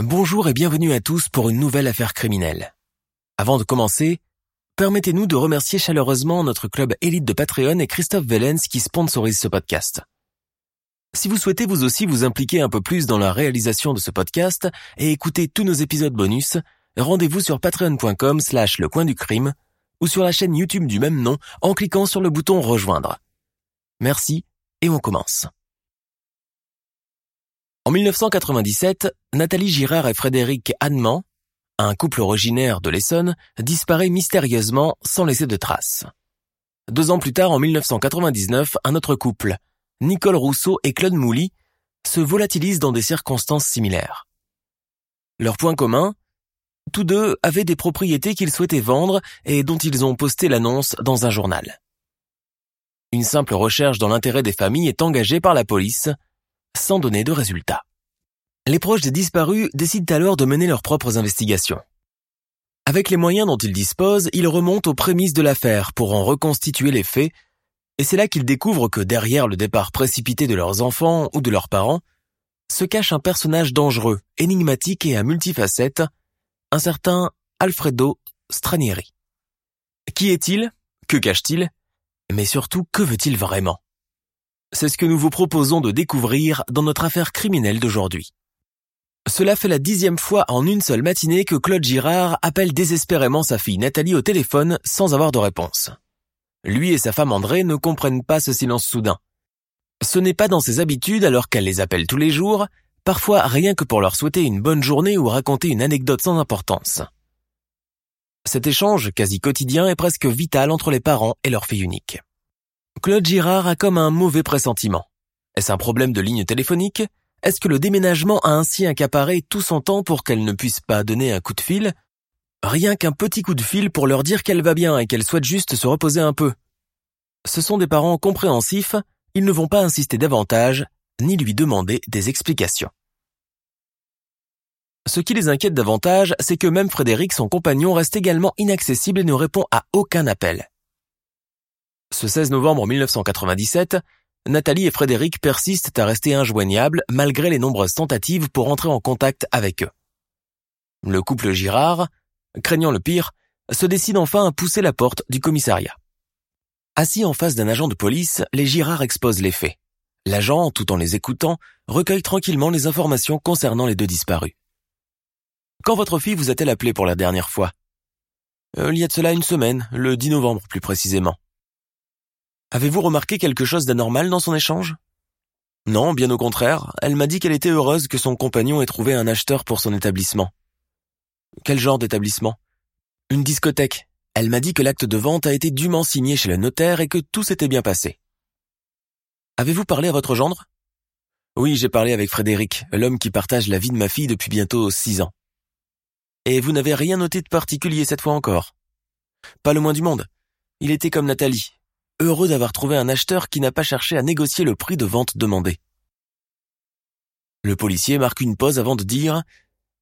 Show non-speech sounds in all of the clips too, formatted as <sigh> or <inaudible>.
Bonjour et bienvenue à tous pour une nouvelle affaire criminelle. Avant de commencer, permettez-nous de remercier chaleureusement notre club élite de Patreon et Christophe Vellens qui sponsorise ce podcast. Si vous souhaitez vous aussi vous impliquer un peu plus dans la réalisation de ce podcast et écouter tous nos épisodes bonus, rendez-vous sur patreon.com slash le coin du crime ou sur la chaîne YouTube du même nom en cliquant sur le bouton rejoindre. Merci et on commence. En 1997, Nathalie Girard et Frédéric Hanneman, un couple originaire de l'Essonne, disparaît mystérieusement sans laisser de traces. Deux ans plus tard, en 1999, un autre couple, Nicole Rousseau et Claude Mouly se volatilisent dans des circonstances similaires. Leur point commun Tous deux avaient des propriétés qu'ils souhaitaient vendre et dont ils ont posté l'annonce dans un journal. Une simple recherche dans l'intérêt des familles est engagée par la police, sans donner de résultats. Les proches des disparus décident alors de mener leurs propres investigations. Avec les moyens dont ils disposent, ils remontent aux prémices de l'affaire pour en reconstituer les faits et c'est là qu'ils découvrent que derrière le départ précipité de leurs enfants ou de leurs parents, se cache un personnage dangereux, énigmatique et à multifacettes, un certain Alfredo Stranieri. Qui est-il? Que cache-t-il? Mais surtout, que veut-il vraiment? C'est ce que nous vous proposons de découvrir dans notre affaire criminelle d'aujourd'hui. Cela fait la dixième fois en une seule matinée que Claude Girard appelle désespérément sa fille Nathalie au téléphone sans avoir de réponse. Lui et sa femme André ne comprennent pas ce silence soudain. Ce n'est pas dans ses habitudes alors qu'elle les appelle tous les jours, parfois rien que pour leur souhaiter une bonne journée ou raconter une anecdote sans importance. Cet échange quasi quotidien est presque vital entre les parents et leur fille unique. Claude Girard a comme un mauvais pressentiment. Est-ce un problème de ligne téléphonique? Est-ce que le déménagement a ainsi accaparé tout son temps pour qu'elle ne puisse pas donner un coup de fil? Rien qu'un petit coup de fil pour leur dire qu'elle va bien et qu'elle souhaite juste se reposer un peu. Ce sont des parents compréhensifs, ils ne vont pas insister davantage, ni lui demander des explications. Ce qui les inquiète davantage, c'est que même Frédéric, son compagnon, reste également inaccessible et ne répond à aucun appel. Ce 16 novembre 1997, Nathalie et Frédéric persistent à rester injoignables malgré les nombreuses tentatives pour entrer en contact avec eux. Le couple Girard, craignant le pire, se décide enfin à pousser la porte du commissariat. Assis en face d'un agent de police, les Girards exposent les faits. L'agent, tout en les écoutant, recueille tranquillement les informations concernant les deux disparus. Quand votre fille vous a-t-elle appelé pour la dernière fois? Euh, Il y a de cela une semaine, le 10 novembre plus précisément. Avez-vous remarqué quelque chose d'anormal dans son échange? Non, bien au contraire, elle m'a dit qu'elle était heureuse que son compagnon ait trouvé un acheteur pour son établissement. Quel genre d'établissement? Une discothèque. Elle m'a dit que l'acte de vente a été dûment signé chez le notaire et que tout s'était bien passé. Avez-vous parlé à votre gendre? Oui, j'ai parlé avec Frédéric, l'homme qui partage la vie de ma fille depuis bientôt six ans. Et vous n'avez rien noté de particulier cette fois encore? Pas le moins du monde. Il était comme Nathalie, heureux d'avoir trouvé un acheteur qui n'a pas cherché à négocier le prix de vente demandé. Le policier marque une pause avant de dire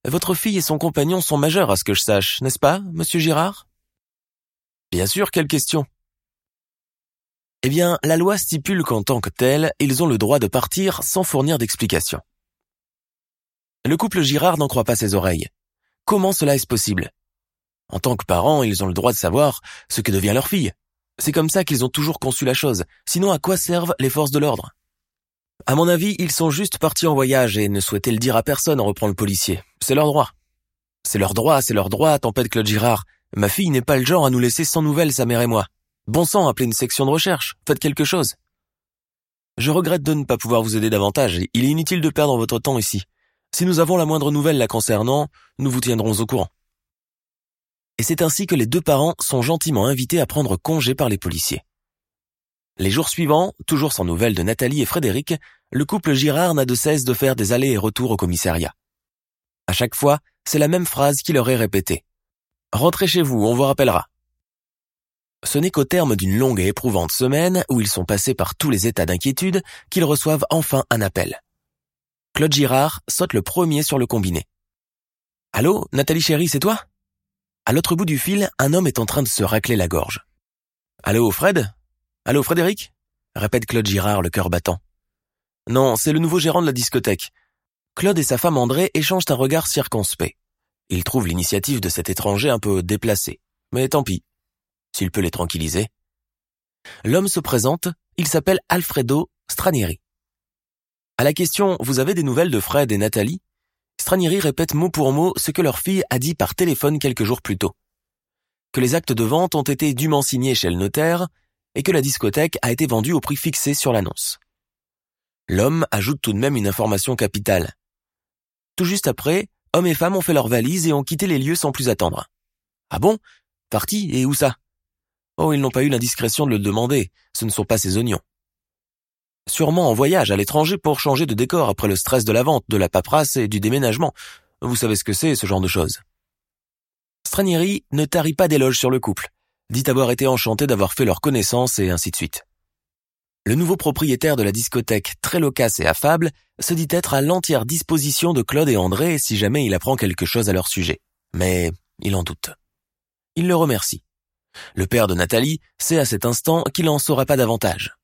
votre fille et son compagnon sont majeurs à ce que je sache, n'est-ce pas, monsieur Girard? Bien sûr, quelle question Eh bien, la loi stipule qu'en tant que tel, ils ont le droit de partir sans fournir d'explication. Le couple Girard n'en croit pas ses oreilles. Comment cela est-ce possible? En tant que parents, ils ont le droit de savoir ce que devient leur fille. C'est comme ça qu'ils ont toujours conçu la chose. Sinon, à quoi servent les forces de l'ordre? À mon avis, ils sont juste partis en voyage et ne souhaitaient le dire à personne, en reprend le policier. C'est leur droit. C'est leur droit, c'est leur droit, tempête Claude Girard. Ma fille n'est pas le genre à nous laisser sans nouvelles, sa mère et moi. Bon sang, appelez une section de recherche. Faites quelque chose. Je regrette de ne pas pouvoir vous aider davantage. Il est inutile de perdre votre temps ici. Si nous avons la moindre nouvelle la concernant, nous vous tiendrons au courant. Et c'est ainsi que les deux parents sont gentiment invités à prendre congé par les policiers. Les jours suivants, toujours sans nouvelles de Nathalie et Frédéric, le couple Girard n'a de cesse de faire des allers et retours au commissariat. À chaque fois, c'est la même phrase qui leur est répétée. Rentrez chez vous, on vous rappellera. Ce n'est qu'au terme d'une longue et éprouvante semaine, où ils sont passés par tous les états d'inquiétude, qu'ils reçoivent enfin un appel. Claude Girard saute le premier sur le combiné. Allô, Nathalie chérie, c'est toi? À l'autre bout du fil, un homme est en train de se racler la gorge. Allô, Fred? Allô, Frédéric? répète Claude Girard, le cœur battant. Non, c'est le nouveau gérant de la discothèque. Claude et sa femme André échangent un regard circonspect. Ils trouvent l'initiative de cet étranger un peu déplacée. Mais tant pis. S'il peut les tranquilliser. L'homme se présente, il s'appelle Alfredo Stranieri. À la question Vous avez des nouvelles de Fred et Nathalie? Stranieri répète mot pour mot ce que leur fille a dit par téléphone quelques jours plus tôt. Que les actes de vente ont été dûment signés chez le notaire et que la discothèque a été vendue au prix fixé sur l'annonce. L'homme ajoute tout de même une information capitale. Tout juste après, hommes et femmes ont fait leurs valises et ont quitté les lieux sans plus attendre. Ah bon? Parti? Et où ça? Oh, ils n'ont pas eu l'indiscrétion de le demander, ce ne sont pas ses oignons. Sûrement en voyage à l'étranger pour changer de décor après le stress de la vente, de la paperasse et du déménagement. Vous savez ce que c'est, ce genre de choses. Stranieri ne tarit pas d'éloges sur le couple, dit avoir été enchanté d'avoir fait leur connaissance et ainsi de suite. Le nouveau propriétaire de la discothèque, très loquace et affable, se dit être à l'entière disposition de Claude et André si jamais il apprend quelque chose à leur sujet. Mais il en doute. Il le remercie. Le père de Nathalie sait à cet instant qu'il n'en saura pas davantage.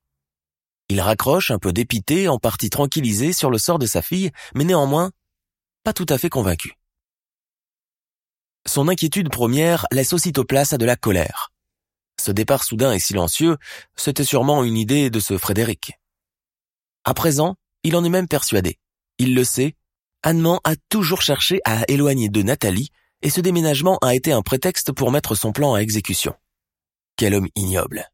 Il raccroche, un peu dépité, en partie tranquillisé sur le sort de sa fille, mais néanmoins, pas tout à fait convaincu. Son inquiétude première laisse aussitôt place à de la colère. Ce départ soudain et silencieux, c'était sûrement une idée de ce Frédéric. À présent, il en est même persuadé. Il le sait, Annement a toujours cherché à éloigner de Nathalie, et ce déménagement a été un prétexte pour mettre son plan à exécution. Quel homme ignoble.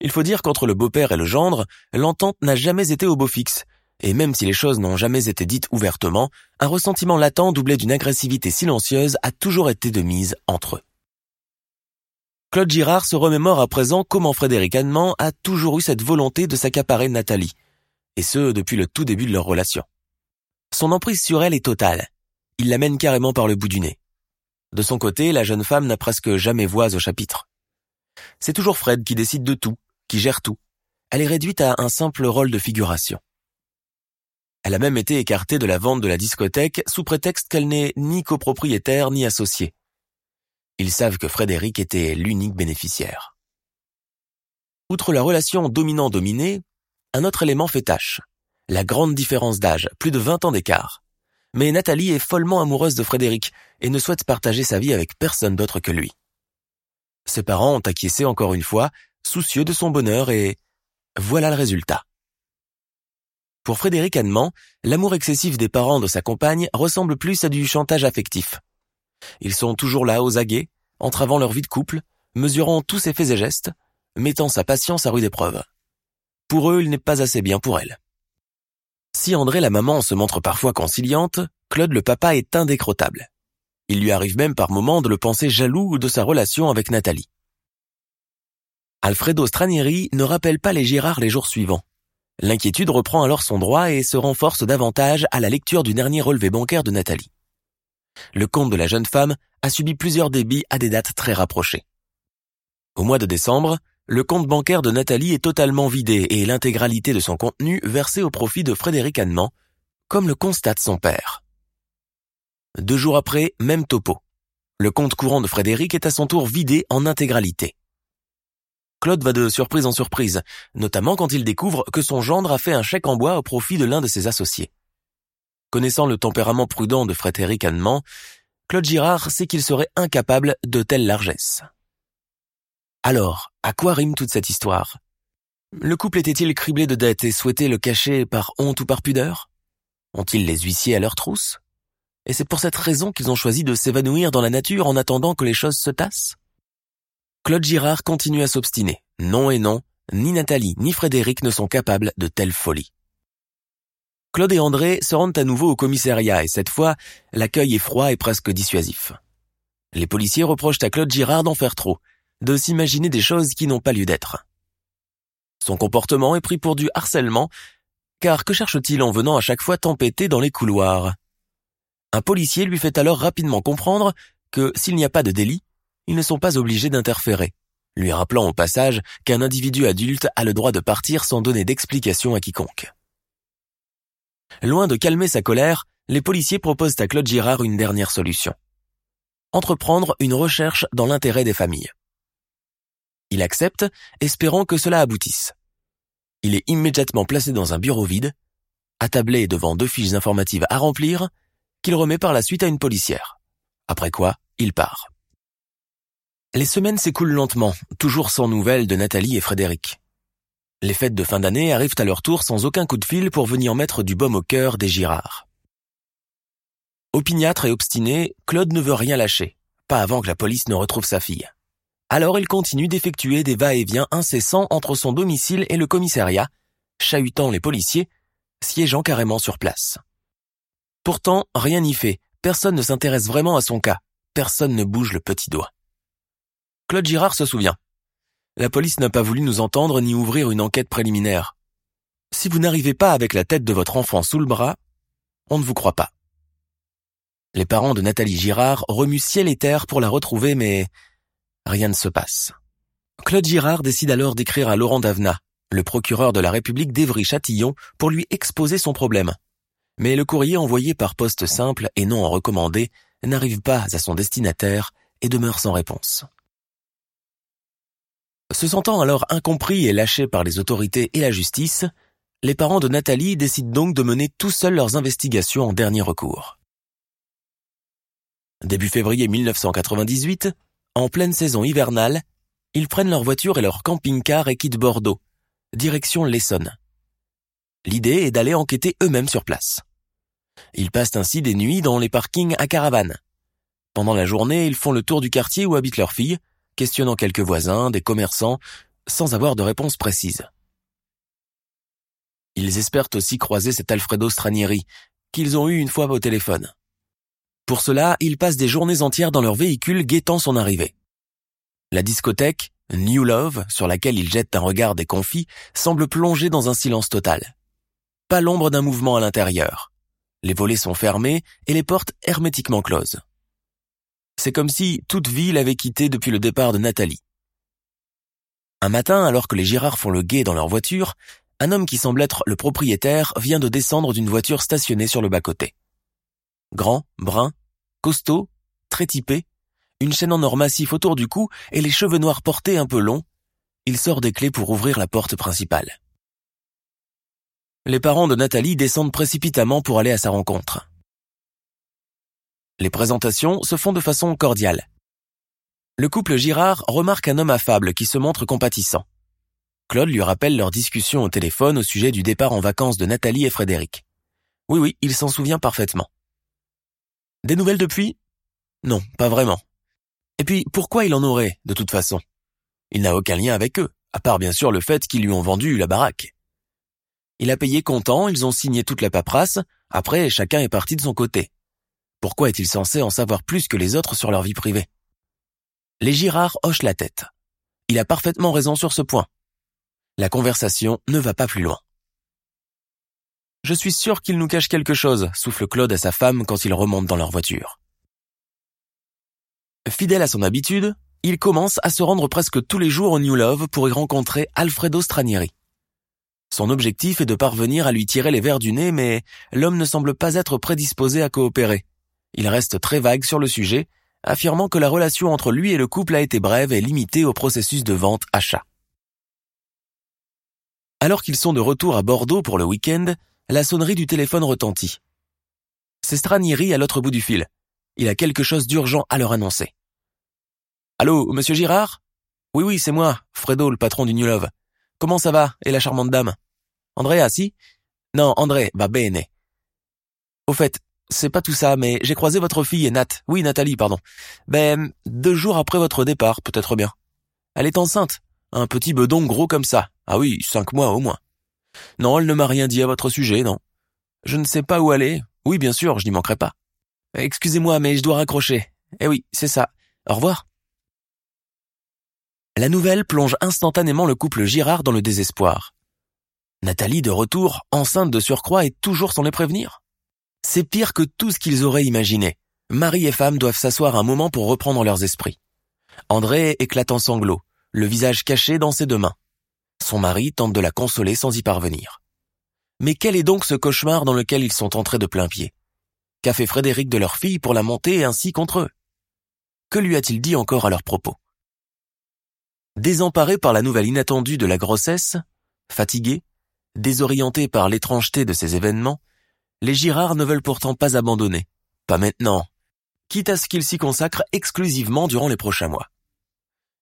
Il faut dire qu'entre le beau-père et le gendre, l'entente n'a jamais été au beau fixe, et même si les choses n'ont jamais été dites ouvertement, un ressentiment latent doublé d'une agressivité silencieuse a toujours été de mise entre eux. Claude Girard se remémore à présent comment Frédéric Annement a toujours eu cette volonté de s'accaparer Nathalie, et ce depuis le tout début de leur relation. Son emprise sur elle est totale. Il la mène carrément par le bout du nez. De son côté, la jeune femme n'a presque jamais voix au chapitre. C'est toujours Fred qui décide de tout, qui gère tout. Elle est réduite à un simple rôle de figuration. Elle a même été écartée de la vente de la discothèque sous prétexte qu'elle n'est ni copropriétaire ni associée. Ils savent que Frédéric était l'unique bénéficiaire. Outre la relation dominant-dominé, un autre élément fait tâche. La grande différence d'âge, plus de 20 ans d'écart. Mais Nathalie est follement amoureuse de Frédéric et ne souhaite partager sa vie avec personne d'autre que lui. Ses parents ont acquiescé encore une fois, soucieux de son bonheur et voilà le résultat. Pour Frédéric Annement, l'amour excessif des parents de sa compagne ressemble plus à du chantage affectif. Ils sont toujours là aux aguets, entravant leur vie de couple, mesurant tous ses faits et gestes, mettant sa patience à rude épreuve. Pour eux, il n'est pas assez bien pour elle. Si André la maman se montre parfois conciliante, Claude le papa est indécrottable. Il lui arrive même par moments de le penser jaloux de sa relation avec Nathalie. Alfredo Stranieri ne rappelle pas les Girard les jours suivants. L'inquiétude reprend alors son droit et se renforce davantage à la lecture du dernier relevé bancaire de Nathalie le compte de la jeune femme a subi plusieurs débits à des dates très rapprochées. Au mois de décembre, le compte bancaire de Nathalie est totalement vidé et l'intégralité de son contenu versé au profit de Frédéric Annement, comme le constate son père. Deux jours après, même topo. Le compte courant de Frédéric est à son tour vidé en intégralité. Claude va de surprise en surprise, notamment quand il découvre que son gendre a fait un chèque en bois au profit de l'un de ses associés. Connaissant le tempérament prudent de Frédéric Annement, Claude Girard sait qu'il serait incapable de telle largesse. Alors, à quoi rime toute cette histoire? Le couple était-il criblé de dettes et souhaitait le cacher par honte ou par pudeur? Ont-ils les huissiers à leur trousse? Et c'est pour cette raison qu'ils ont choisi de s'évanouir dans la nature en attendant que les choses se tassent Claude Girard continue à s'obstiner. Non et non, ni Nathalie ni Frédéric ne sont capables de telle folie. Claude et André se rendent à nouveau au commissariat et cette fois, l'accueil est froid et presque dissuasif. Les policiers reprochent à Claude Girard d'en faire trop, de s'imaginer des choses qui n'ont pas lieu d'être. Son comportement est pris pour du harcèlement, car que cherche-t-il en venant à chaque fois tempêter dans les couloirs? Un policier lui fait alors rapidement comprendre que s'il n'y a pas de délit, ils ne sont pas obligés d'interférer, lui rappelant au passage qu'un individu adulte a le droit de partir sans donner d'explication à quiconque. Loin de calmer sa colère, les policiers proposent à Claude Girard une dernière solution. Entreprendre une recherche dans l'intérêt des familles. Il accepte, espérant que cela aboutisse. Il est immédiatement placé dans un bureau vide, attablé devant deux fiches informatives à remplir, qu'il remet par la suite à une policière. Après quoi, il part. Les semaines s'écoulent lentement, toujours sans nouvelles de Nathalie et Frédéric. Les fêtes de fin d'année arrivent à leur tour sans aucun coup de fil pour venir mettre du baume au cœur des Girards. Opiniâtre et obstiné, Claude ne veut rien lâcher, pas avant que la police ne retrouve sa fille. Alors il continue d'effectuer des va-et-vient incessants entre son domicile et le commissariat, chahutant les policiers, siégeant carrément sur place. Pourtant, rien n'y fait, personne ne s'intéresse vraiment à son cas, personne ne bouge le petit doigt. Claude Girard se souvient. La police n'a pas voulu nous entendre ni ouvrir une enquête préliminaire. Si vous n'arrivez pas avec la tête de votre enfant sous le bras, on ne vous croit pas. Les parents de Nathalie Girard remuent ciel et terre pour la retrouver, mais rien ne se passe. Claude Girard décide alors d'écrire à Laurent Davena, le procureur de la République d'Evry-Châtillon, pour lui exposer son problème. Mais le courrier envoyé par poste simple et non recommandé n'arrive pas à son destinataire et demeure sans réponse. Se sentant alors incompris et lâchés par les autorités et la justice, les parents de Nathalie décident donc de mener tout seuls leurs investigations en dernier recours. Début février 1998, en pleine saison hivernale, ils prennent leur voiture et leur camping-car et quittent Bordeaux, direction l'Essonne. L'idée est d'aller enquêter eux-mêmes sur place. Ils passent ainsi des nuits dans les parkings à caravane. Pendant la journée, ils font le tour du quartier où habitent leurs filles, questionnant quelques voisins, des commerçants, sans avoir de réponse précise. Ils espèrent aussi croiser cet Alfredo Stranieri, qu'ils ont eu une fois au téléphone. Pour cela, ils passent des journées entières dans leur véhicule guettant son arrivée. La discothèque, New Love, sur laquelle ils jettent un regard déconfit, semble plongée dans un silence total. Pas l'ombre d'un mouvement à l'intérieur. Les volets sont fermés et les portes hermétiquement closes. C'est comme si toute vie l'avait quitté depuis le départ de Nathalie. Un matin, alors que les Girards font le guet dans leur voiture, un homme qui semble être le propriétaire vient de descendre d'une voiture stationnée sur le bas-côté. Grand, brun, costaud, très typé, une chaîne en or massif autour du cou et les cheveux noirs portés un peu longs, il sort des clés pour ouvrir la porte principale. Les parents de Nathalie descendent précipitamment pour aller à sa rencontre. Les présentations se font de façon cordiale. Le couple Girard remarque un homme affable qui se montre compatissant. Claude lui rappelle leur discussion au téléphone au sujet du départ en vacances de Nathalie et Frédéric. Oui, oui, il s'en souvient parfaitement. Des nouvelles depuis? Non, pas vraiment. Et puis, pourquoi il en aurait, de toute façon? Il n'a aucun lien avec eux, à part bien sûr le fait qu'ils lui ont vendu la baraque. Il a payé comptant, ils ont signé toute la paperasse, après chacun est parti de son côté. Pourquoi est-il censé en savoir plus que les autres sur leur vie privée? Les Girards hochent la tête. Il a parfaitement raison sur ce point. La conversation ne va pas plus loin. Je suis sûr qu'il nous cache quelque chose, souffle Claude à sa femme quand ils remontent dans leur voiture. Fidèle à son habitude, il commence à se rendre presque tous les jours au New Love pour y rencontrer Alfredo Stranieri. Son objectif est de parvenir à lui tirer les verres du nez, mais l'homme ne semble pas être prédisposé à coopérer. Il reste très vague sur le sujet, affirmant que la relation entre lui et le couple a été brève et limitée au processus de vente-achat. Alors qu'ils sont de retour à Bordeaux pour le week-end, la sonnerie du téléphone retentit. C'est Stranieri à l'autre bout du fil. Il a quelque chose d'urgent à leur annoncer. Allô, monsieur Girard? Oui, oui, c'est moi, Fredo, le patron du New Love. Comment ça va, et la charmante dame? Andrea, si? Non, André, va bene. Au fait, c'est pas tout ça, mais j'ai croisé votre fille et Nat. Oui, Nathalie, pardon. Ben, deux jours après votre départ, peut-être bien. Elle est enceinte. Un petit bedon gros comme ça. Ah oui, cinq mois au moins. Non, elle ne m'a rien dit à votre sujet, non. Je ne sais pas où aller. Oui, bien sûr, je n'y manquerai pas. Excusez-moi, mais je dois raccrocher. Eh oui, c'est ça. Au revoir. La nouvelle plonge instantanément le couple Girard dans le désespoir. Nathalie, de retour, enceinte de surcroît, est toujours sans les prévenir? C'est pire que tout ce qu'ils auraient imaginé. Mari et femme doivent s'asseoir un moment pour reprendre leurs esprits. André éclate en sanglots, le visage caché dans ses deux mains. Son mari tente de la consoler sans y parvenir. Mais quel est donc ce cauchemar dans lequel ils sont entrés de plein pied? Qu'a fait Frédéric de leur fille pour la monter ainsi contre eux? Que lui a-t-il dit encore à leur propos? Désemparés par la nouvelle inattendue de la grossesse, fatigués, désorientés par l'étrangeté de ces événements, les Girards ne veulent pourtant pas abandonner. Pas maintenant. Quitte à ce qu'ils s'y consacrent exclusivement durant les prochains mois.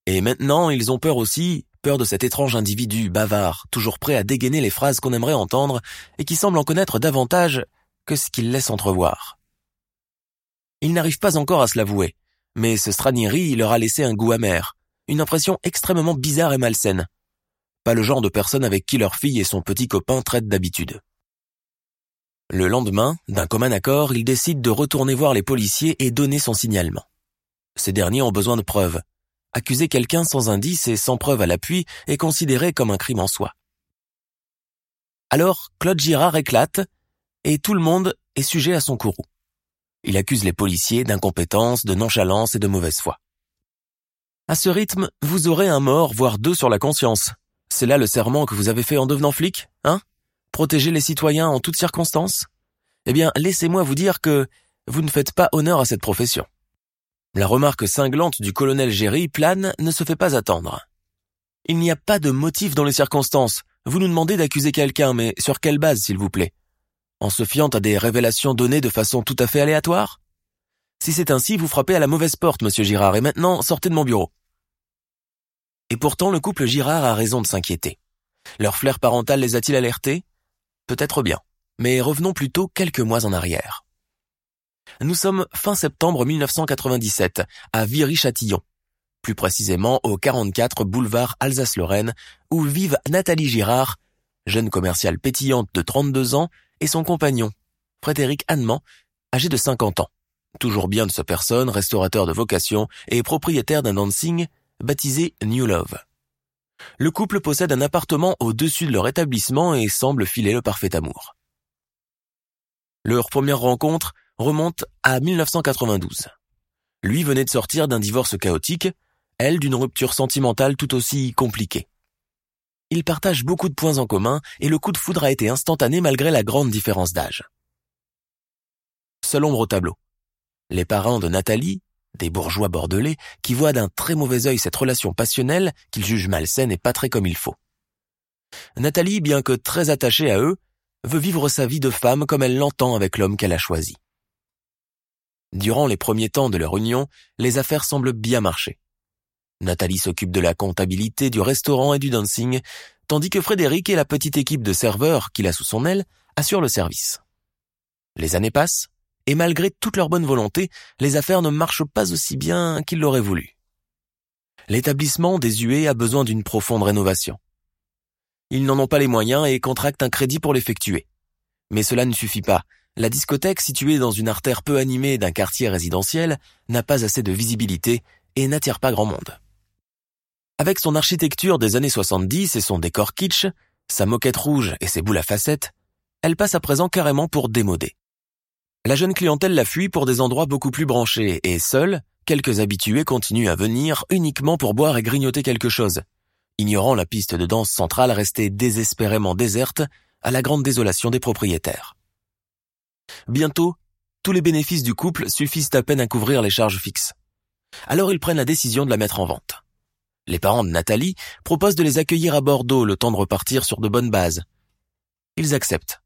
Et maintenant, ils ont peur aussi, peur de cet étrange individu bavard, toujours prêt à dégainer les phrases qu'on aimerait entendre et qui semble en connaître davantage que ce qu'il laisse entrevoir. Ils n'arrivent pas encore à se l'avouer, mais ce Stranieri leur a laissé un goût amer, une impression extrêmement bizarre et malsaine. Pas le genre de personne avec qui leur fille et son petit copain traitent d'habitude. Le lendemain, d'un commun accord, ils décident de retourner voir les policiers et donner son signalement. Ces derniers ont besoin de preuves. Accuser quelqu'un sans indice et sans preuve à l'appui est considéré comme un crime en soi. Alors, Claude Girard éclate, et tout le monde est sujet à son courroux. Il accuse les policiers d'incompétence, de nonchalance et de mauvaise foi. À ce rythme, vous aurez un mort, voire deux sur la conscience. C'est là le serment que vous avez fait en devenant flic, hein? Protéger les citoyens en toutes circonstances? Eh bien, laissez-moi vous dire que vous ne faites pas honneur à cette profession. La remarque cinglante du colonel Géry plane ne se fait pas attendre. Il n'y a pas de motif dans les circonstances. Vous nous demandez d'accuser quelqu'un, mais sur quelle base, s'il vous plaît? En se fiant à des révélations données de façon tout à fait aléatoire? Si c'est ainsi, vous frappez à la mauvaise porte, monsieur Girard, et maintenant, sortez de mon bureau. Et pourtant, le couple Girard a raison de s'inquiéter. Leur flair parental les a-t-il alertés? Peut-être bien. Mais revenons plutôt quelques mois en arrière. Nous sommes fin septembre 1997 à Viry-Châtillon, plus précisément au 44 boulevard Alsace-Lorraine, où vivent Nathalie Girard, jeune commerciale pétillante de 32 ans, et son compagnon, Frédéric Annement, âgé de 50 ans. Toujours bien de sa personne, restaurateur de vocation et propriétaire d'un dancing baptisé New Love. Le couple possède un appartement au-dessus de leur établissement et semble filer le parfait amour. Leur première rencontre remonte à 1992. Lui venait de sortir d'un divorce chaotique, elle d'une rupture sentimentale tout aussi compliquée. Ils partagent beaucoup de points en commun et le coup de foudre a été instantané malgré la grande différence d'âge. Seul ombre au tableau. Les parents de Nathalie, des bourgeois bordelais qui voient d'un très mauvais œil cette relation passionnelle qu'ils jugent malsaine et pas très comme il faut. Nathalie, bien que très attachée à eux, veut vivre sa vie de femme comme elle l'entend avec l'homme qu'elle a choisi. Durant les premiers temps de leur union, les affaires semblent bien marcher. Nathalie s'occupe de la comptabilité du restaurant et du dancing, tandis que Frédéric et la petite équipe de serveurs qu'il a sous son aile assurent le service. Les années passent, et malgré toute leur bonne volonté, les affaires ne marchent pas aussi bien qu'ils l'auraient voulu. L'établissement désuet a besoin d'une profonde rénovation. Ils n'en ont pas les moyens et contractent un crédit pour l'effectuer. Mais cela ne suffit pas. La discothèque, située dans une artère peu animée d'un quartier résidentiel, n'a pas assez de visibilité et n'attire pas grand monde. Avec son architecture des années 70 et son décor kitsch, sa moquette rouge et ses boules à facettes, elle passe à présent carrément pour démodée. La jeune clientèle la fuit pour des endroits beaucoup plus branchés et seuls, quelques habitués continuent à venir uniquement pour boire et grignoter quelque chose, ignorant la piste de danse centrale restée désespérément déserte à la grande désolation des propriétaires. Bientôt, tous les bénéfices du couple suffisent à peine à couvrir les charges fixes. Alors ils prennent la décision de la mettre en vente. Les parents de Nathalie proposent de les accueillir à Bordeaux le temps de repartir sur de bonnes bases. Ils acceptent.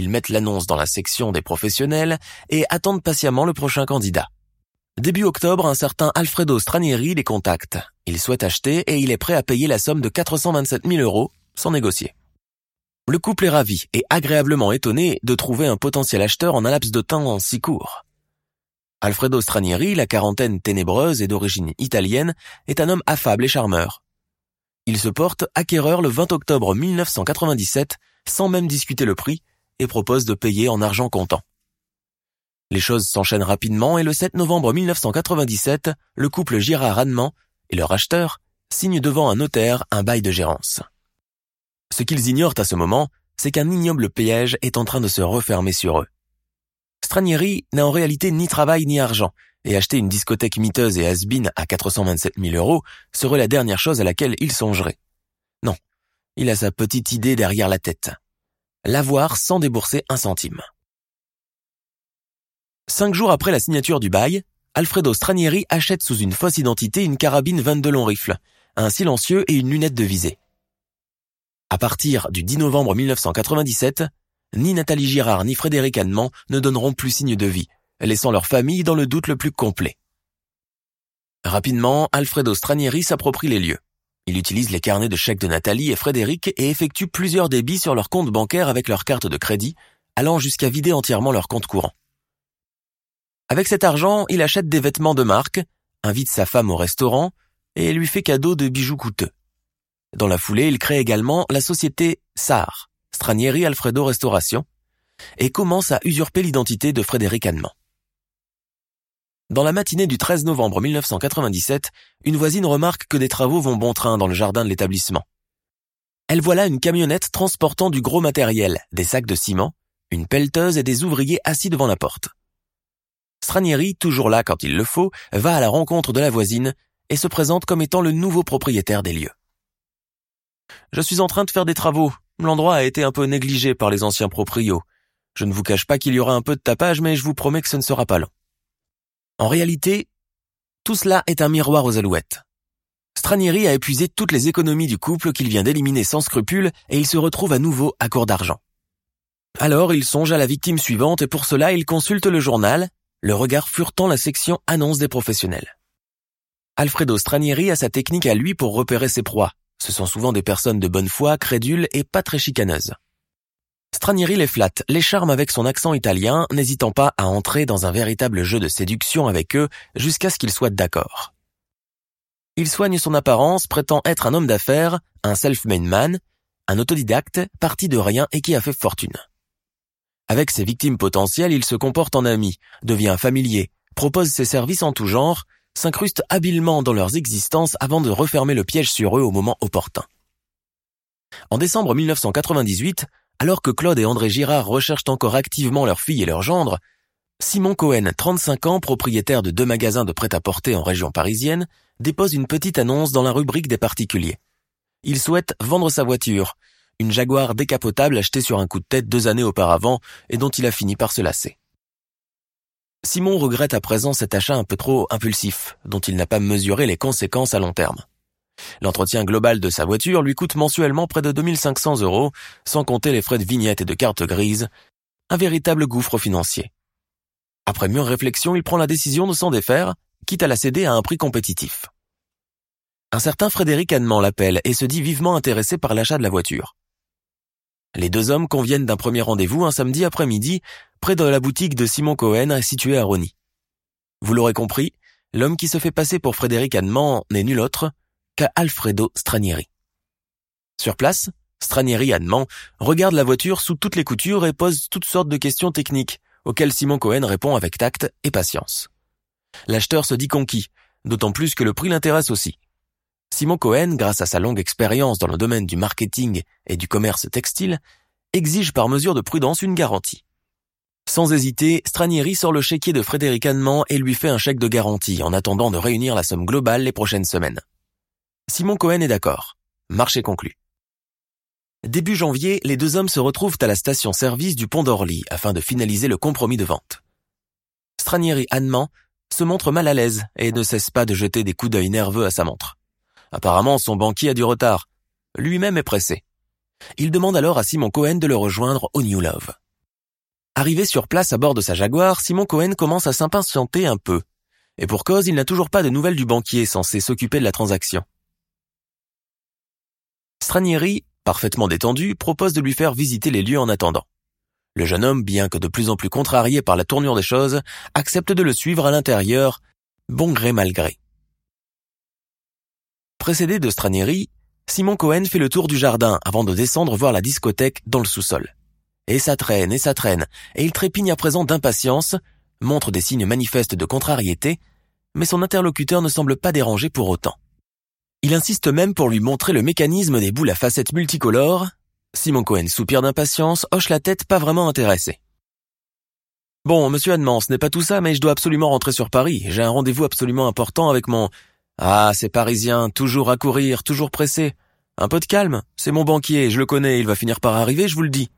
Ils mettent l'annonce dans la section des professionnels et attendent patiemment le prochain candidat. Début octobre, un certain Alfredo Stranieri les contacte. Il souhaite acheter et il est prêt à payer la somme de 427 000 euros sans négocier. Le couple est ravi et agréablement étonné de trouver un potentiel acheteur en un laps de temps si court. Alfredo Stranieri, la quarantaine ténébreuse et d'origine italienne, est un homme affable et charmeur. Il se porte acquéreur le 20 octobre 1997 sans même discuter le prix et propose de payer en argent comptant. Les choses s'enchaînent rapidement et le 7 novembre 1997, le couple Girard-Annement et leur acheteur signent devant un notaire un bail de gérance. Ce qu'ils ignorent à ce moment, c'est qu'un ignoble piège est en train de se refermer sur eux. Stranieri n'a en réalité ni travail ni argent, et acheter une discothèque miteuse et has à 427 000 euros serait la dernière chose à laquelle il songerait. Non, il a sa petite idée derrière la tête. L'avoir sans débourser un centime. Cinq jours après la signature du bail, Alfredo Stranieri achète sous une fausse identité une carabine 22 long rifle, un silencieux et une lunette de visée. À partir du 10 novembre 1997, ni Nathalie Girard ni Frédéric Annement ne donneront plus signe de vie, laissant leur famille dans le doute le plus complet. Rapidement, Alfredo Stranieri s'approprie les lieux. Il utilise les carnets de chèques de Nathalie et Frédéric et effectue plusieurs débits sur leur compte bancaire avec leur carte de crédit, allant jusqu'à vider entièrement leur compte courant. Avec cet argent, il achète des vêtements de marque, invite sa femme au restaurant et lui fait cadeau de bijoux coûteux. Dans la foulée, il crée également la société SAR, Stranieri Alfredo Restauration, et commence à usurper l'identité de Frédéric Annement. Dans la matinée du 13 novembre 1997, une voisine remarque que des travaux vont bon train dans le jardin de l'établissement. Elle voit là une camionnette transportant du gros matériel, des sacs de ciment, une pelleteuse et des ouvriers assis devant la porte. Stranieri, toujours là quand il le faut, va à la rencontre de la voisine et se présente comme étant le nouveau propriétaire des lieux. Je suis en train de faire des travaux. L'endroit a été un peu négligé par les anciens proprios. Je ne vous cache pas qu'il y aura un peu de tapage, mais je vous promets que ce ne sera pas long. En réalité, tout cela est un miroir aux alouettes. Stranieri a épuisé toutes les économies du couple qu'il vient d'éliminer sans scrupule et il se retrouve à nouveau à court d'argent. Alors il songe à la victime suivante et pour cela il consulte le journal, le regard furetant la section annonce des professionnels. Alfredo Stranieri a sa technique à lui pour repérer ses proies. Ce sont souvent des personnes de bonne foi, crédules et pas très chicaneuses. Stranieri les flatte, les charme avec son accent italien, n'hésitant pas à entrer dans un véritable jeu de séduction avec eux jusqu'à ce qu'ils soient d'accord. Il soigne son apparence, prétend être un homme d'affaires, un self-made man, un autodidacte, parti de rien et qui a fait fortune. Avec ses victimes potentielles, il se comporte en ami, devient familier, propose ses services en tout genre, s'incruste habilement dans leurs existences avant de refermer le piège sur eux au moment opportun. En décembre 1998, alors que Claude et André Girard recherchent encore activement leur fille et leur gendre, Simon Cohen, 35 ans, propriétaire de deux magasins de prêt-à-porter en région parisienne, dépose une petite annonce dans la rubrique des particuliers. Il souhaite vendre sa voiture, une Jaguar décapotable achetée sur un coup de tête deux années auparavant et dont il a fini par se lasser. Simon regrette à présent cet achat un peu trop impulsif, dont il n'a pas mesuré les conséquences à long terme. L'entretien global de sa voiture lui coûte mensuellement près de 2500 euros, sans compter les frais de vignette et de carte grise. Un véritable gouffre financier. Après mûre réflexion, il prend la décision de s'en défaire, quitte à la céder à un prix compétitif. Un certain Frédéric Annement l'appelle et se dit vivement intéressé par l'achat de la voiture. Les deux hommes conviennent d'un premier rendez-vous un samedi après-midi, près de la boutique de Simon Cohen située à Rony. Vous l'aurez compris, l'homme qui se fait passer pour Frédéric Annement n'est nul autre Alfredo Stranieri. Sur place, Stranieri adment, regarde la voiture sous toutes les coutures et pose toutes sortes de questions techniques, auxquelles Simon Cohen répond avec tact et patience. L'acheteur se dit conquis, d'autant plus que le prix l'intéresse aussi. Simon Cohen, grâce à sa longue expérience dans le domaine du marketing et du commerce textile, exige par mesure de prudence une garantie. Sans hésiter, Stranieri sort le chéquier de Frédéric Annement et lui fait un chèque de garantie en attendant de réunir la somme globale les prochaines semaines. Simon Cohen est d'accord. Marché conclu. Début janvier, les deux hommes se retrouvent à la station-service du pont d'Orly afin de finaliser le compromis de vente. Stranieri Annement se montre mal à l'aise et ne cesse pas de jeter des coups d'œil nerveux à sa montre. Apparemment, son banquier a du retard. Lui-même est pressé. Il demande alors à Simon Cohen de le rejoindre au New Love. Arrivé sur place à bord de sa Jaguar, Simon Cohen commence à s'impatienter un peu. Et pour cause, il n'a toujours pas de nouvelles du banquier censé s'occuper de la transaction. Stranieri, parfaitement détendu, propose de lui faire visiter les lieux en attendant. Le jeune homme, bien que de plus en plus contrarié par la tournure des choses, accepte de le suivre à l'intérieur, bon gré mal gré. Précédé de Stranieri, Simon Cohen fait le tour du jardin avant de descendre voir la discothèque dans le sous-sol. Et ça traîne, et ça traîne, et il trépigne à présent d'impatience, montre des signes manifestes de contrariété, mais son interlocuteur ne semble pas dérangé pour autant. Il insiste même pour lui montrer le mécanisme des boules à facettes multicolores. Simon Cohen soupire d'impatience, hoche la tête pas vraiment intéressé. Bon, monsieur Adman, ce n'est pas tout ça, mais je dois absolument rentrer sur Paris. J'ai un rendez-vous absolument important avec mon... Ah, c'est parisien, toujours à courir, toujours pressé. Un peu de calme, c'est mon banquier, je le connais, il va finir par arriver, je vous le dis.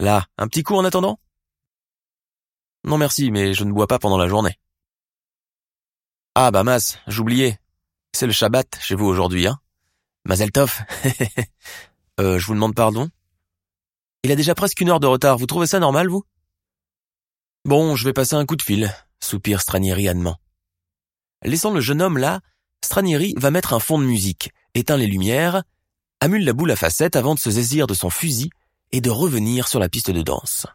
Là, un petit coup en attendant? Non merci, mais je ne bois pas pendant la journée. Ah bah mas, j'oubliais. C'est le Shabbat chez vous aujourd'hui, hein? Mazeltov. <laughs> euh, je vous demande pardon Il a déjà presque une heure de retard, vous trouvez ça normal, vous? Bon, je vais passer un coup de fil, soupire Stranieri adement. Laissant le jeune homme là, Stranieri va mettre un fond de musique, éteint les lumières, amule la boule à facettes avant de se saisir de son fusil et de revenir sur la piste de danse.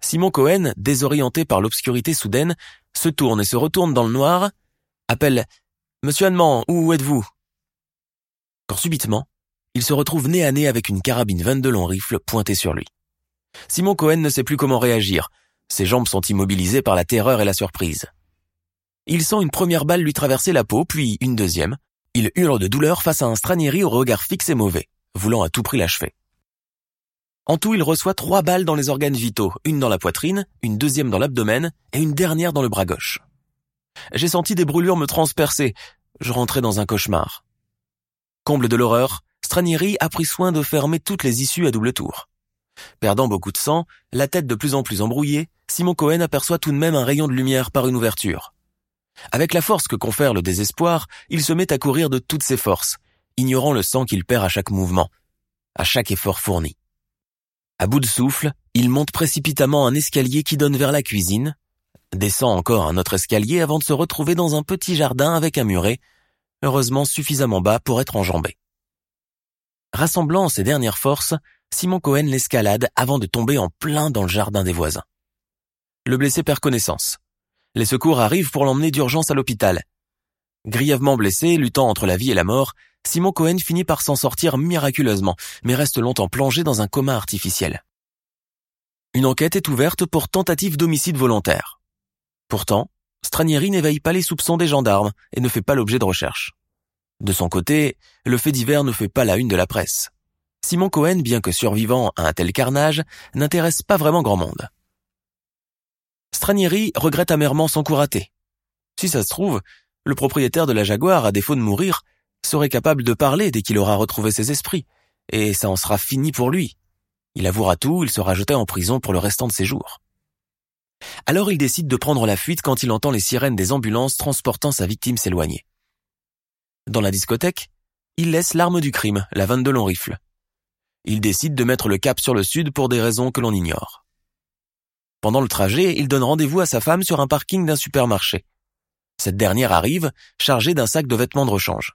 Simon Cohen, désorienté par l'obscurité soudaine, se tourne et se retourne dans le noir, appelle Monsieur Annement, où êtes-vous? Quand subitement, il se retrouve nez à nez avec une carabine 22 long rifle pointée sur lui. Simon Cohen ne sait plus comment réagir, ses jambes sont immobilisées par la terreur et la surprise. Il sent une première balle lui traverser la peau, puis une deuxième. Il hurle de douleur face à un Stranieri au regard fixe et mauvais, voulant à tout prix l'achever. En tout, il reçoit trois balles dans les organes vitaux, une dans la poitrine, une deuxième dans l'abdomen et une dernière dans le bras gauche. J'ai senti des brûlures me transpercer. Je rentrais dans un cauchemar. Comble de l'horreur, Stranieri a pris soin de fermer toutes les issues à double tour. Perdant beaucoup de sang, la tête de plus en plus embrouillée, Simon Cohen aperçoit tout de même un rayon de lumière par une ouverture. Avec la force que confère le désespoir, il se met à courir de toutes ses forces, ignorant le sang qu'il perd à chaque mouvement, à chaque effort fourni. À bout de souffle, il monte précipitamment un escalier qui donne vers la cuisine, descend encore un autre escalier avant de se retrouver dans un petit jardin avec un muret, heureusement suffisamment bas pour être enjambé. Rassemblant ses dernières forces, Simon Cohen l'escalade avant de tomber en plein dans le jardin des voisins. Le blessé perd connaissance. Les secours arrivent pour l'emmener d'urgence à l'hôpital. Grièvement blessé, luttant entre la vie et la mort, Simon Cohen finit par s'en sortir miraculeusement, mais reste longtemps plongé dans un coma artificiel. Une enquête est ouverte pour tentative d'homicide volontaire. Pourtant, Stranieri n'éveille pas les soupçons des gendarmes et ne fait pas l'objet de recherche. De son côté, le fait divers ne fait pas la une de la presse. Simon Cohen, bien que survivant à un tel carnage, n'intéresse pas vraiment grand monde. Stranieri regrette amèrement son coup raté. Si ça se trouve, le propriétaire de la Jaguar, à défaut de mourir, serait capable de parler dès qu'il aura retrouvé ses esprits, et ça en sera fini pour lui. Il avouera tout, il sera jeté en prison pour le restant de ses jours. Alors il décide de prendre la fuite quand il entend les sirènes des ambulances transportant sa victime s'éloigner. Dans la discothèque, il laisse l'arme du crime, la 22 long rifle. Il décide de mettre le cap sur le sud pour des raisons que l'on ignore. Pendant le trajet, il donne rendez-vous à sa femme sur un parking d'un supermarché. Cette dernière arrive, chargée d'un sac de vêtements de rechange.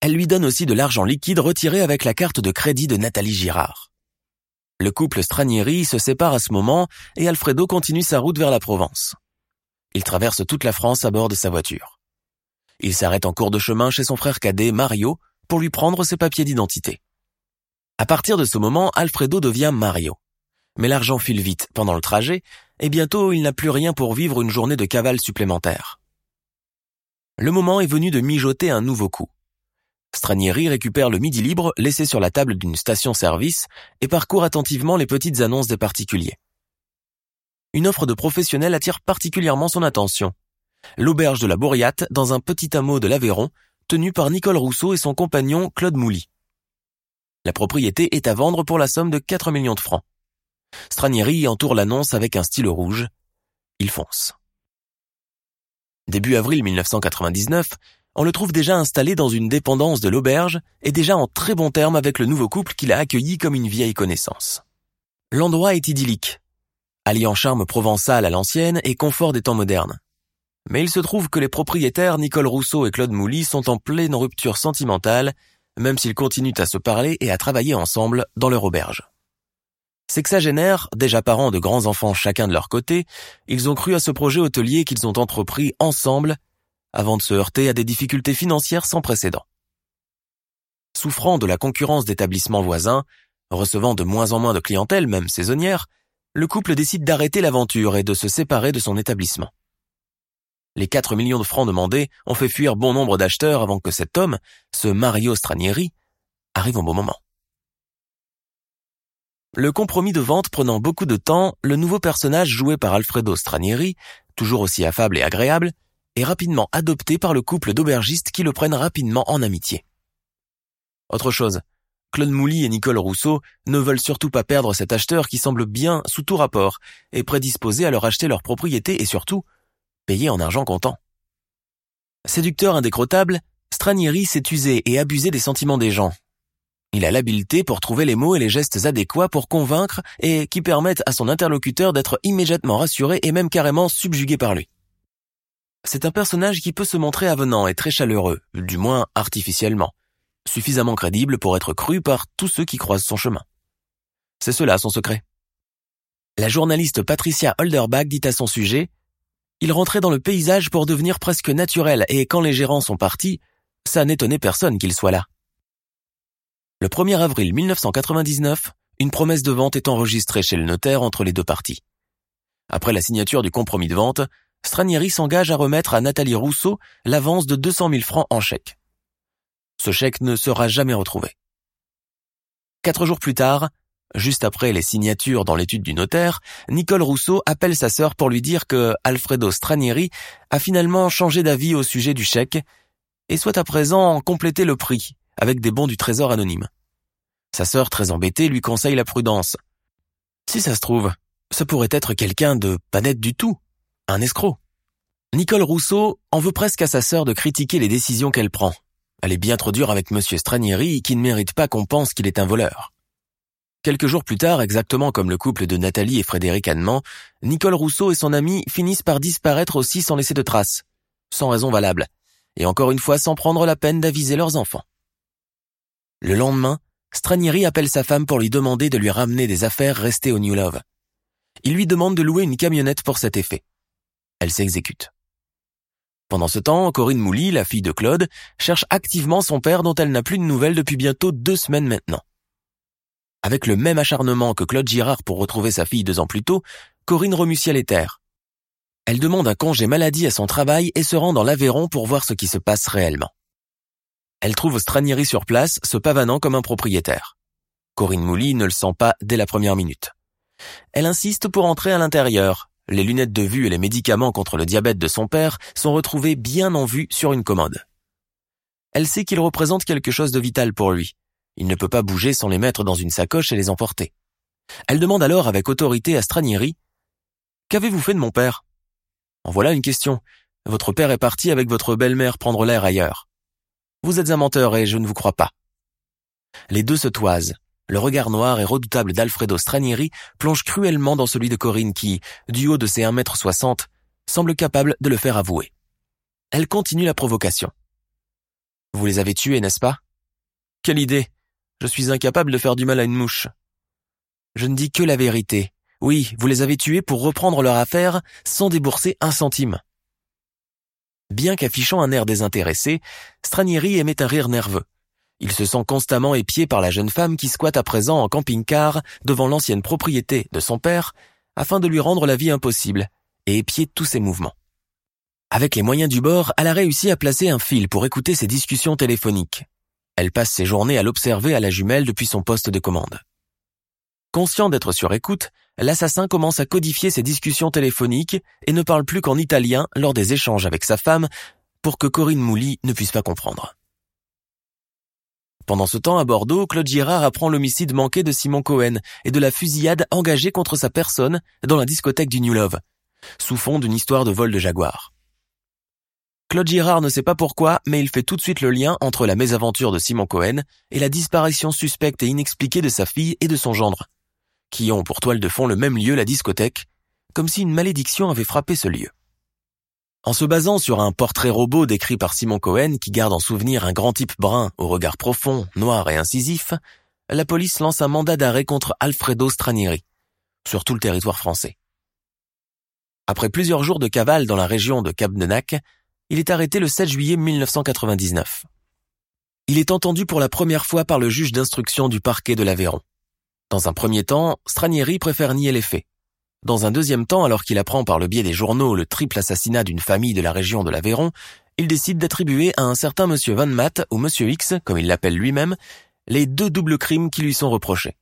Elle lui donne aussi de l'argent liquide retiré avec la carte de crédit de Nathalie Girard. Le couple Stranieri se sépare à ce moment et Alfredo continue sa route vers la Provence. Il traverse toute la France à bord de sa voiture. Il s'arrête en cours de chemin chez son frère cadet Mario pour lui prendre ses papiers d'identité. À partir de ce moment, Alfredo devient Mario. Mais l'argent file vite pendant le trajet, et bientôt il n'a plus rien pour vivre une journée de cavale supplémentaire. Le moment est venu de mijoter un nouveau coup. Stranieri récupère le midi libre laissé sur la table d'une station-service et parcourt attentivement les petites annonces des particuliers. Une offre de professionnel attire particulièrement son attention. L'auberge de la Bourriate dans un petit hameau de l'Aveyron, tenu par Nicole Rousseau et son compagnon Claude Mouly. La propriété est à vendre pour la somme de 4 millions de francs. Stranieri entoure l'annonce avec un stylo rouge. Il fonce. Début avril 1999, on le trouve déjà installé dans une dépendance de l'auberge et déjà en très bon terme avec le nouveau couple qu'il a accueilli comme une vieille connaissance. L'endroit est idyllique, alliant charme provençal à l'ancienne et confort des temps modernes. Mais il se trouve que les propriétaires Nicole Rousseau et Claude Mouly sont en pleine rupture sentimentale même s'ils continuent à se parler et à travailler ensemble dans leur auberge. Sexagénaires, déjà parents de grands enfants chacun de leur côté, ils ont cru à ce projet hôtelier qu'ils ont entrepris ensemble avant de se heurter à des difficultés financières sans précédent. Souffrant de la concurrence d'établissements voisins, recevant de moins en moins de clientèle, même saisonnière, le couple décide d'arrêter l'aventure et de se séparer de son établissement. Les 4 millions de francs demandés ont fait fuir bon nombre d'acheteurs avant que cet homme, ce Mario Stranieri, arrive au bon moment. Le compromis de vente prenant beaucoup de temps, le nouveau personnage joué par Alfredo Stranieri, toujours aussi affable et agréable, est rapidement adopté par le couple d'aubergistes qui le prennent rapidement en amitié. Autre chose, Claude Mouly et Nicole Rousseau ne veulent surtout pas perdre cet acheteur qui semble bien sous tout rapport et prédisposé à leur acheter leur propriété et surtout payer en argent comptant. Séducteur indécrottable, Stranieri s'est usé et abusé des sentiments des gens. Il a l'habileté pour trouver les mots et les gestes adéquats pour convaincre et qui permettent à son interlocuteur d'être immédiatement rassuré et même carrément subjugué par lui. C'est un personnage qui peut se montrer avenant et très chaleureux, du moins artificiellement, suffisamment crédible pour être cru par tous ceux qui croisent son chemin. C'est cela son secret. La journaliste Patricia Holderbach dit à son sujet Il rentrait dans le paysage pour devenir presque naturel et quand les gérants sont partis, ça n'étonnait personne qu'il soit là. Le 1er avril 1999, une promesse de vente est enregistrée chez le notaire entre les deux parties. Après la signature du compromis de vente, Stranieri s'engage à remettre à Nathalie Rousseau l'avance de 200 000 francs en chèque. Ce chèque ne sera jamais retrouvé. Quatre jours plus tard, juste après les signatures dans l'étude du notaire, Nicole Rousseau appelle sa sœur pour lui dire que Alfredo Stranieri a finalement changé d'avis au sujet du chèque et souhaite à présent compléter le prix avec des bons du trésor anonyme. Sa sœur, très embêtée, lui conseille la prudence. Si ça se trouve, ce pourrait être quelqu'un de pas net du tout, un escroc. Nicole Rousseau en veut presque à sa sœur de critiquer les décisions qu'elle prend. Elle est bien trop dure avec Monsieur Stranieri qui ne mérite pas qu'on pense qu'il est un voleur. Quelques jours plus tard, exactement comme le couple de Nathalie et Frédéric Annement, Nicole Rousseau et son ami finissent par disparaître aussi sans laisser de traces, sans raison valable, et encore une fois sans prendre la peine d'aviser leurs enfants. Le lendemain, Stranieri appelle sa femme pour lui demander de lui ramener des affaires restées au New Love. Il lui demande de louer une camionnette pour cet effet. Elle s'exécute. Pendant ce temps, Corinne Mouly, la fille de Claude, cherche activement son père dont elle n'a plus de nouvelles depuis bientôt deux semaines maintenant. Avec le même acharnement que Claude Girard pour retrouver sa fille deux ans plus tôt, Corinne remue ciel et. Elle demande un congé maladie à son travail et se rend dans l'Aveyron pour voir ce qui se passe réellement. Elle trouve Stranieri sur place, se pavanant comme un propriétaire. Corinne Mouly ne le sent pas dès la première minute. Elle insiste pour entrer à l'intérieur, les lunettes de vue et les médicaments contre le diabète de son père sont retrouvés bien en vue sur une commode. Elle sait qu'il représente quelque chose de vital pour lui. Il ne peut pas bouger sans les mettre dans une sacoche et les emporter. Elle demande alors avec autorité à Stranieri Qu'avez-vous fait de mon père? En voilà une question. Votre père est parti avec votre belle-mère prendre l'air ailleurs. Vous êtes un menteur et je ne vous crois pas. Les deux se toisent. Le regard noir et redoutable d'Alfredo Stranieri plonge cruellement dans celui de Corinne qui, du haut de ses 1m60, semble capable de le faire avouer. Elle continue la provocation. Vous les avez tués, n'est-ce pas? Quelle idée Je suis incapable de faire du mal à une mouche. Je ne dis que la vérité. Oui, vous les avez tués pour reprendre leur affaire sans débourser un centime. Bien qu'affichant un air désintéressé, Stranieri émet un rire nerveux. Il se sent constamment épié par la jeune femme qui squatte à présent en camping-car devant l'ancienne propriété de son père afin de lui rendre la vie impossible et épier tous ses mouvements. Avec les moyens du bord, elle a réussi à placer un fil pour écouter ses discussions téléphoniques. Elle passe ses journées à l'observer à la jumelle depuis son poste de commande. Conscient d'être sur écoute, l'assassin commence à codifier ses discussions téléphoniques et ne parle plus qu'en italien lors des échanges avec sa femme pour que Corinne Mouly ne puisse pas comprendre. Pendant ce temps, à Bordeaux, Claude Girard apprend l'homicide manqué de Simon Cohen et de la fusillade engagée contre sa personne dans la discothèque du New Love, sous fond d'une histoire de vol de Jaguar. Claude Girard ne sait pas pourquoi, mais il fait tout de suite le lien entre la mésaventure de Simon Cohen et la disparition suspecte et inexpliquée de sa fille et de son gendre, qui ont pour toile de fond le même lieu, la discothèque, comme si une malédiction avait frappé ce lieu. En se basant sur un portrait robot décrit par Simon Cohen qui garde en souvenir un grand type brun au regard profond, noir et incisif, la police lance un mandat d'arrêt contre Alfredo Stranieri, sur tout le territoire français. Après plusieurs jours de cavale dans la région de Cap il est arrêté le 7 juillet 1999. Il est entendu pour la première fois par le juge d'instruction du parquet de l'Aveyron. Dans un premier temps, Stranieri préfère nier les faits. Dans un deuxième temps, alors qu'il apprend par le biais des journaux le triple assassinat d'une famille de la région de l'Aveyron, il décide d'attribuer à un certain monsieur Van Matt, ou monsieur X, comme il l'appelle lui-même, les deux doubles crimes qui lui sont reprochés.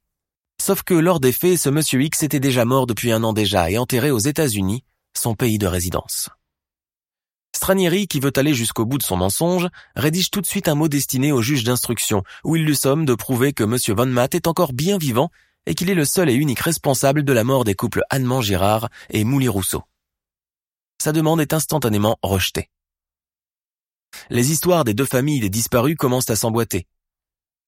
Sauf que lors des faits, ce monsieur X était déjà mort depuis un an déjà et enterré aux États-Unis, son pays de résidence. Stranieri, qui veut aller jusqu'au bout de son mensonge, rédige tout de suite un mot destiné au juge d'instruction, où il lui somme de prouver que M. Von Matt est encore bien vivant et qu'il est le seul et unique responsable de la mort des couples Annement Girard et Mouli Rousseau. Sa demande est instantanément rejetée. Les histoires des deux familles des disparus commencent à s'emboîter.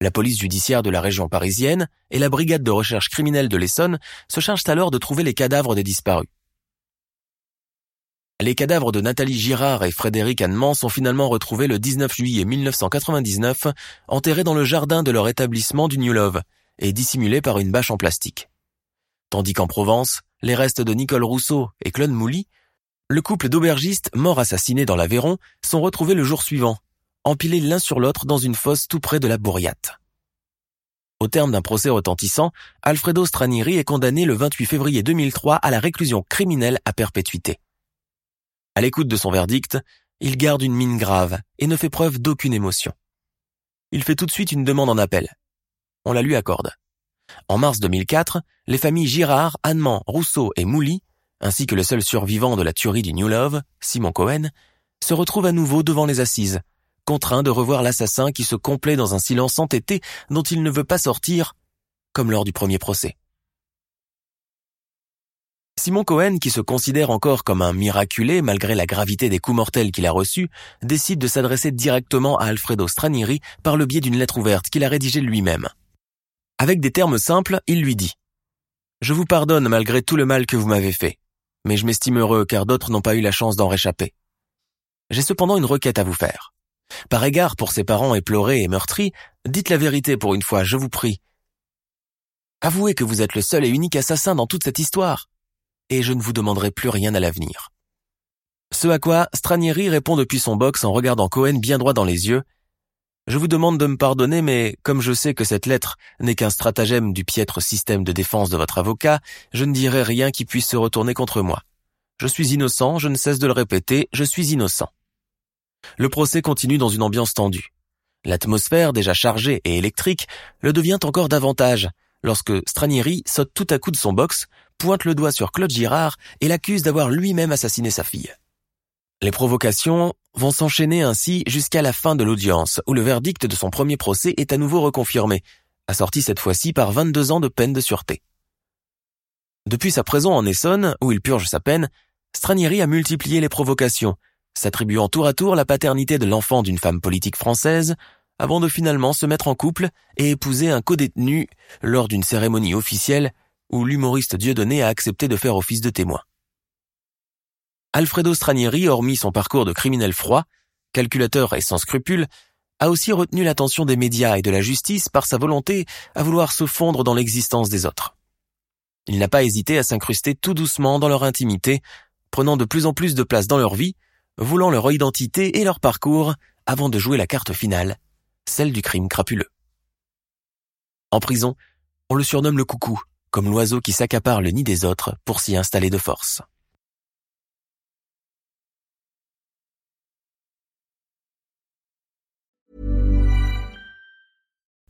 La police judiciaire de la région parisienne et la brigade de recherche criminelle de l'Essonne se chargent alors de trouver les cadavres des disparus. Les cadavres de Nathalie Girard et Frédéric Annement sont finalement retrouvés le 19 juillet 1999, enterrés dans le jardin de leur établissement du New Love et dissimulés par une bâche en plastique. Tandis qu'en Provence, les restes de Nicole Rousseau et Claude Mouly, le couple d'aubergistes morts assassinés dans l'Aveyron, sont retrouvés le jour suivant, empilés l'un sur l'autre dans une fosse tout près de la Bourriate. Au terme d'un procès retentissant, Alfredo Stranieri est condamné le 28 février 2003 à la réclusion criminelle à perpétuité. À l'écoute de son verdict, il garde une mine grave et ne fait preuve d'aucune émotion. Il fait tout de suite une demande en appel. On la lui accorde. En mars 2004, les familles Girard, Annement, Rousseau et Mouly, ainsi que le seul survivant de la tuerie du New Love, Simon Cohen, se retrouvent à nouveau devant les assises, contraints de revoir l'assassin qui se complaît dans un silence entêté dont il ne veut pas sortir, comme lors du premier procès. Simon Cohen, qui se considère encore comme un miraculé malgré la gravité des coups mortels qu'il a reçus, décide de s'adresser directement à Alfredo Stranieri par le biais d'une lettre ouverte qu'il a rédigée lui-même. Avec des termes simples, il lui dit ⁇ Je vous pardonne malgré tout le mal que vous m'avez fait, mais je m'estime heureux car d'autres n'ont pas eu la chance d'en réchapper. J'ai cependant une requête à vous faire. Par égard pour ses parents éplorés et meurtris, dites la vérité pour une fois, je vous prie. Avouez que vous êtes le seul et unique assassin dans toute cette histoire et je ne vous demanderai plus rien à l'avenir. Ce à quoi Stranieri répond depuis son box en regardant Cohen bien droit dans les yeux. Je vous demande de me pardonner, mais comme je sais que cette lettre n'est qu'un stratagème du piètre système de défense de votre avocat, je ne dirai rien qui puisse se retourner contre moi. Je suis innocent, je ne cesse de le répéter, je suis innocent. Le procès continue dans une ambiance tendue. L'atmosphère, déjà chargée et électrique, le devient encore davantage, lorsque Stranieri saute tout à coup de son box, pointe le doigt sur Claude Girard et l'accuse d'avoir lui-même assassiné sa fille. Les provocations vont s'enchaîner ainsi jusqu'à la fin de l'audience, où le verdict de son premier procès est à nouveau reconfirmé, assorti cette fois-ci par 22 ans de peine de sûreté. Depuis sa prison en Essonne, où il purge sa peine, Stranieri a multiplié les provocations, s'attribuant tour à tour la paternité de l'enfant d'une femme politique française, avant de finalement se mettre en couple et épouser un codétenu lors d'une cérémonie officielle où l'humoriste Dieudonné a accepté de faire office de témoin. Alfredo Stranieri, hormis son parcours de criminel froid, calculateur et sans scrupules, a aussi retenu l'attention des médias et de la justice par sa volonté à vouloir se fondre dans l'existence des autres. Il n'a pas hésité à s'incruster tout doucement dans leur intimité, prenant de plus en plus de place dans leur vie, voulant leur identité et leur parcours avant de jouer la carte finale, celle du crime crapuleux. En prison, on le surnomme le coucou, comme l'oiseau qui s'accapare le nid des autres pour s'y installer de force.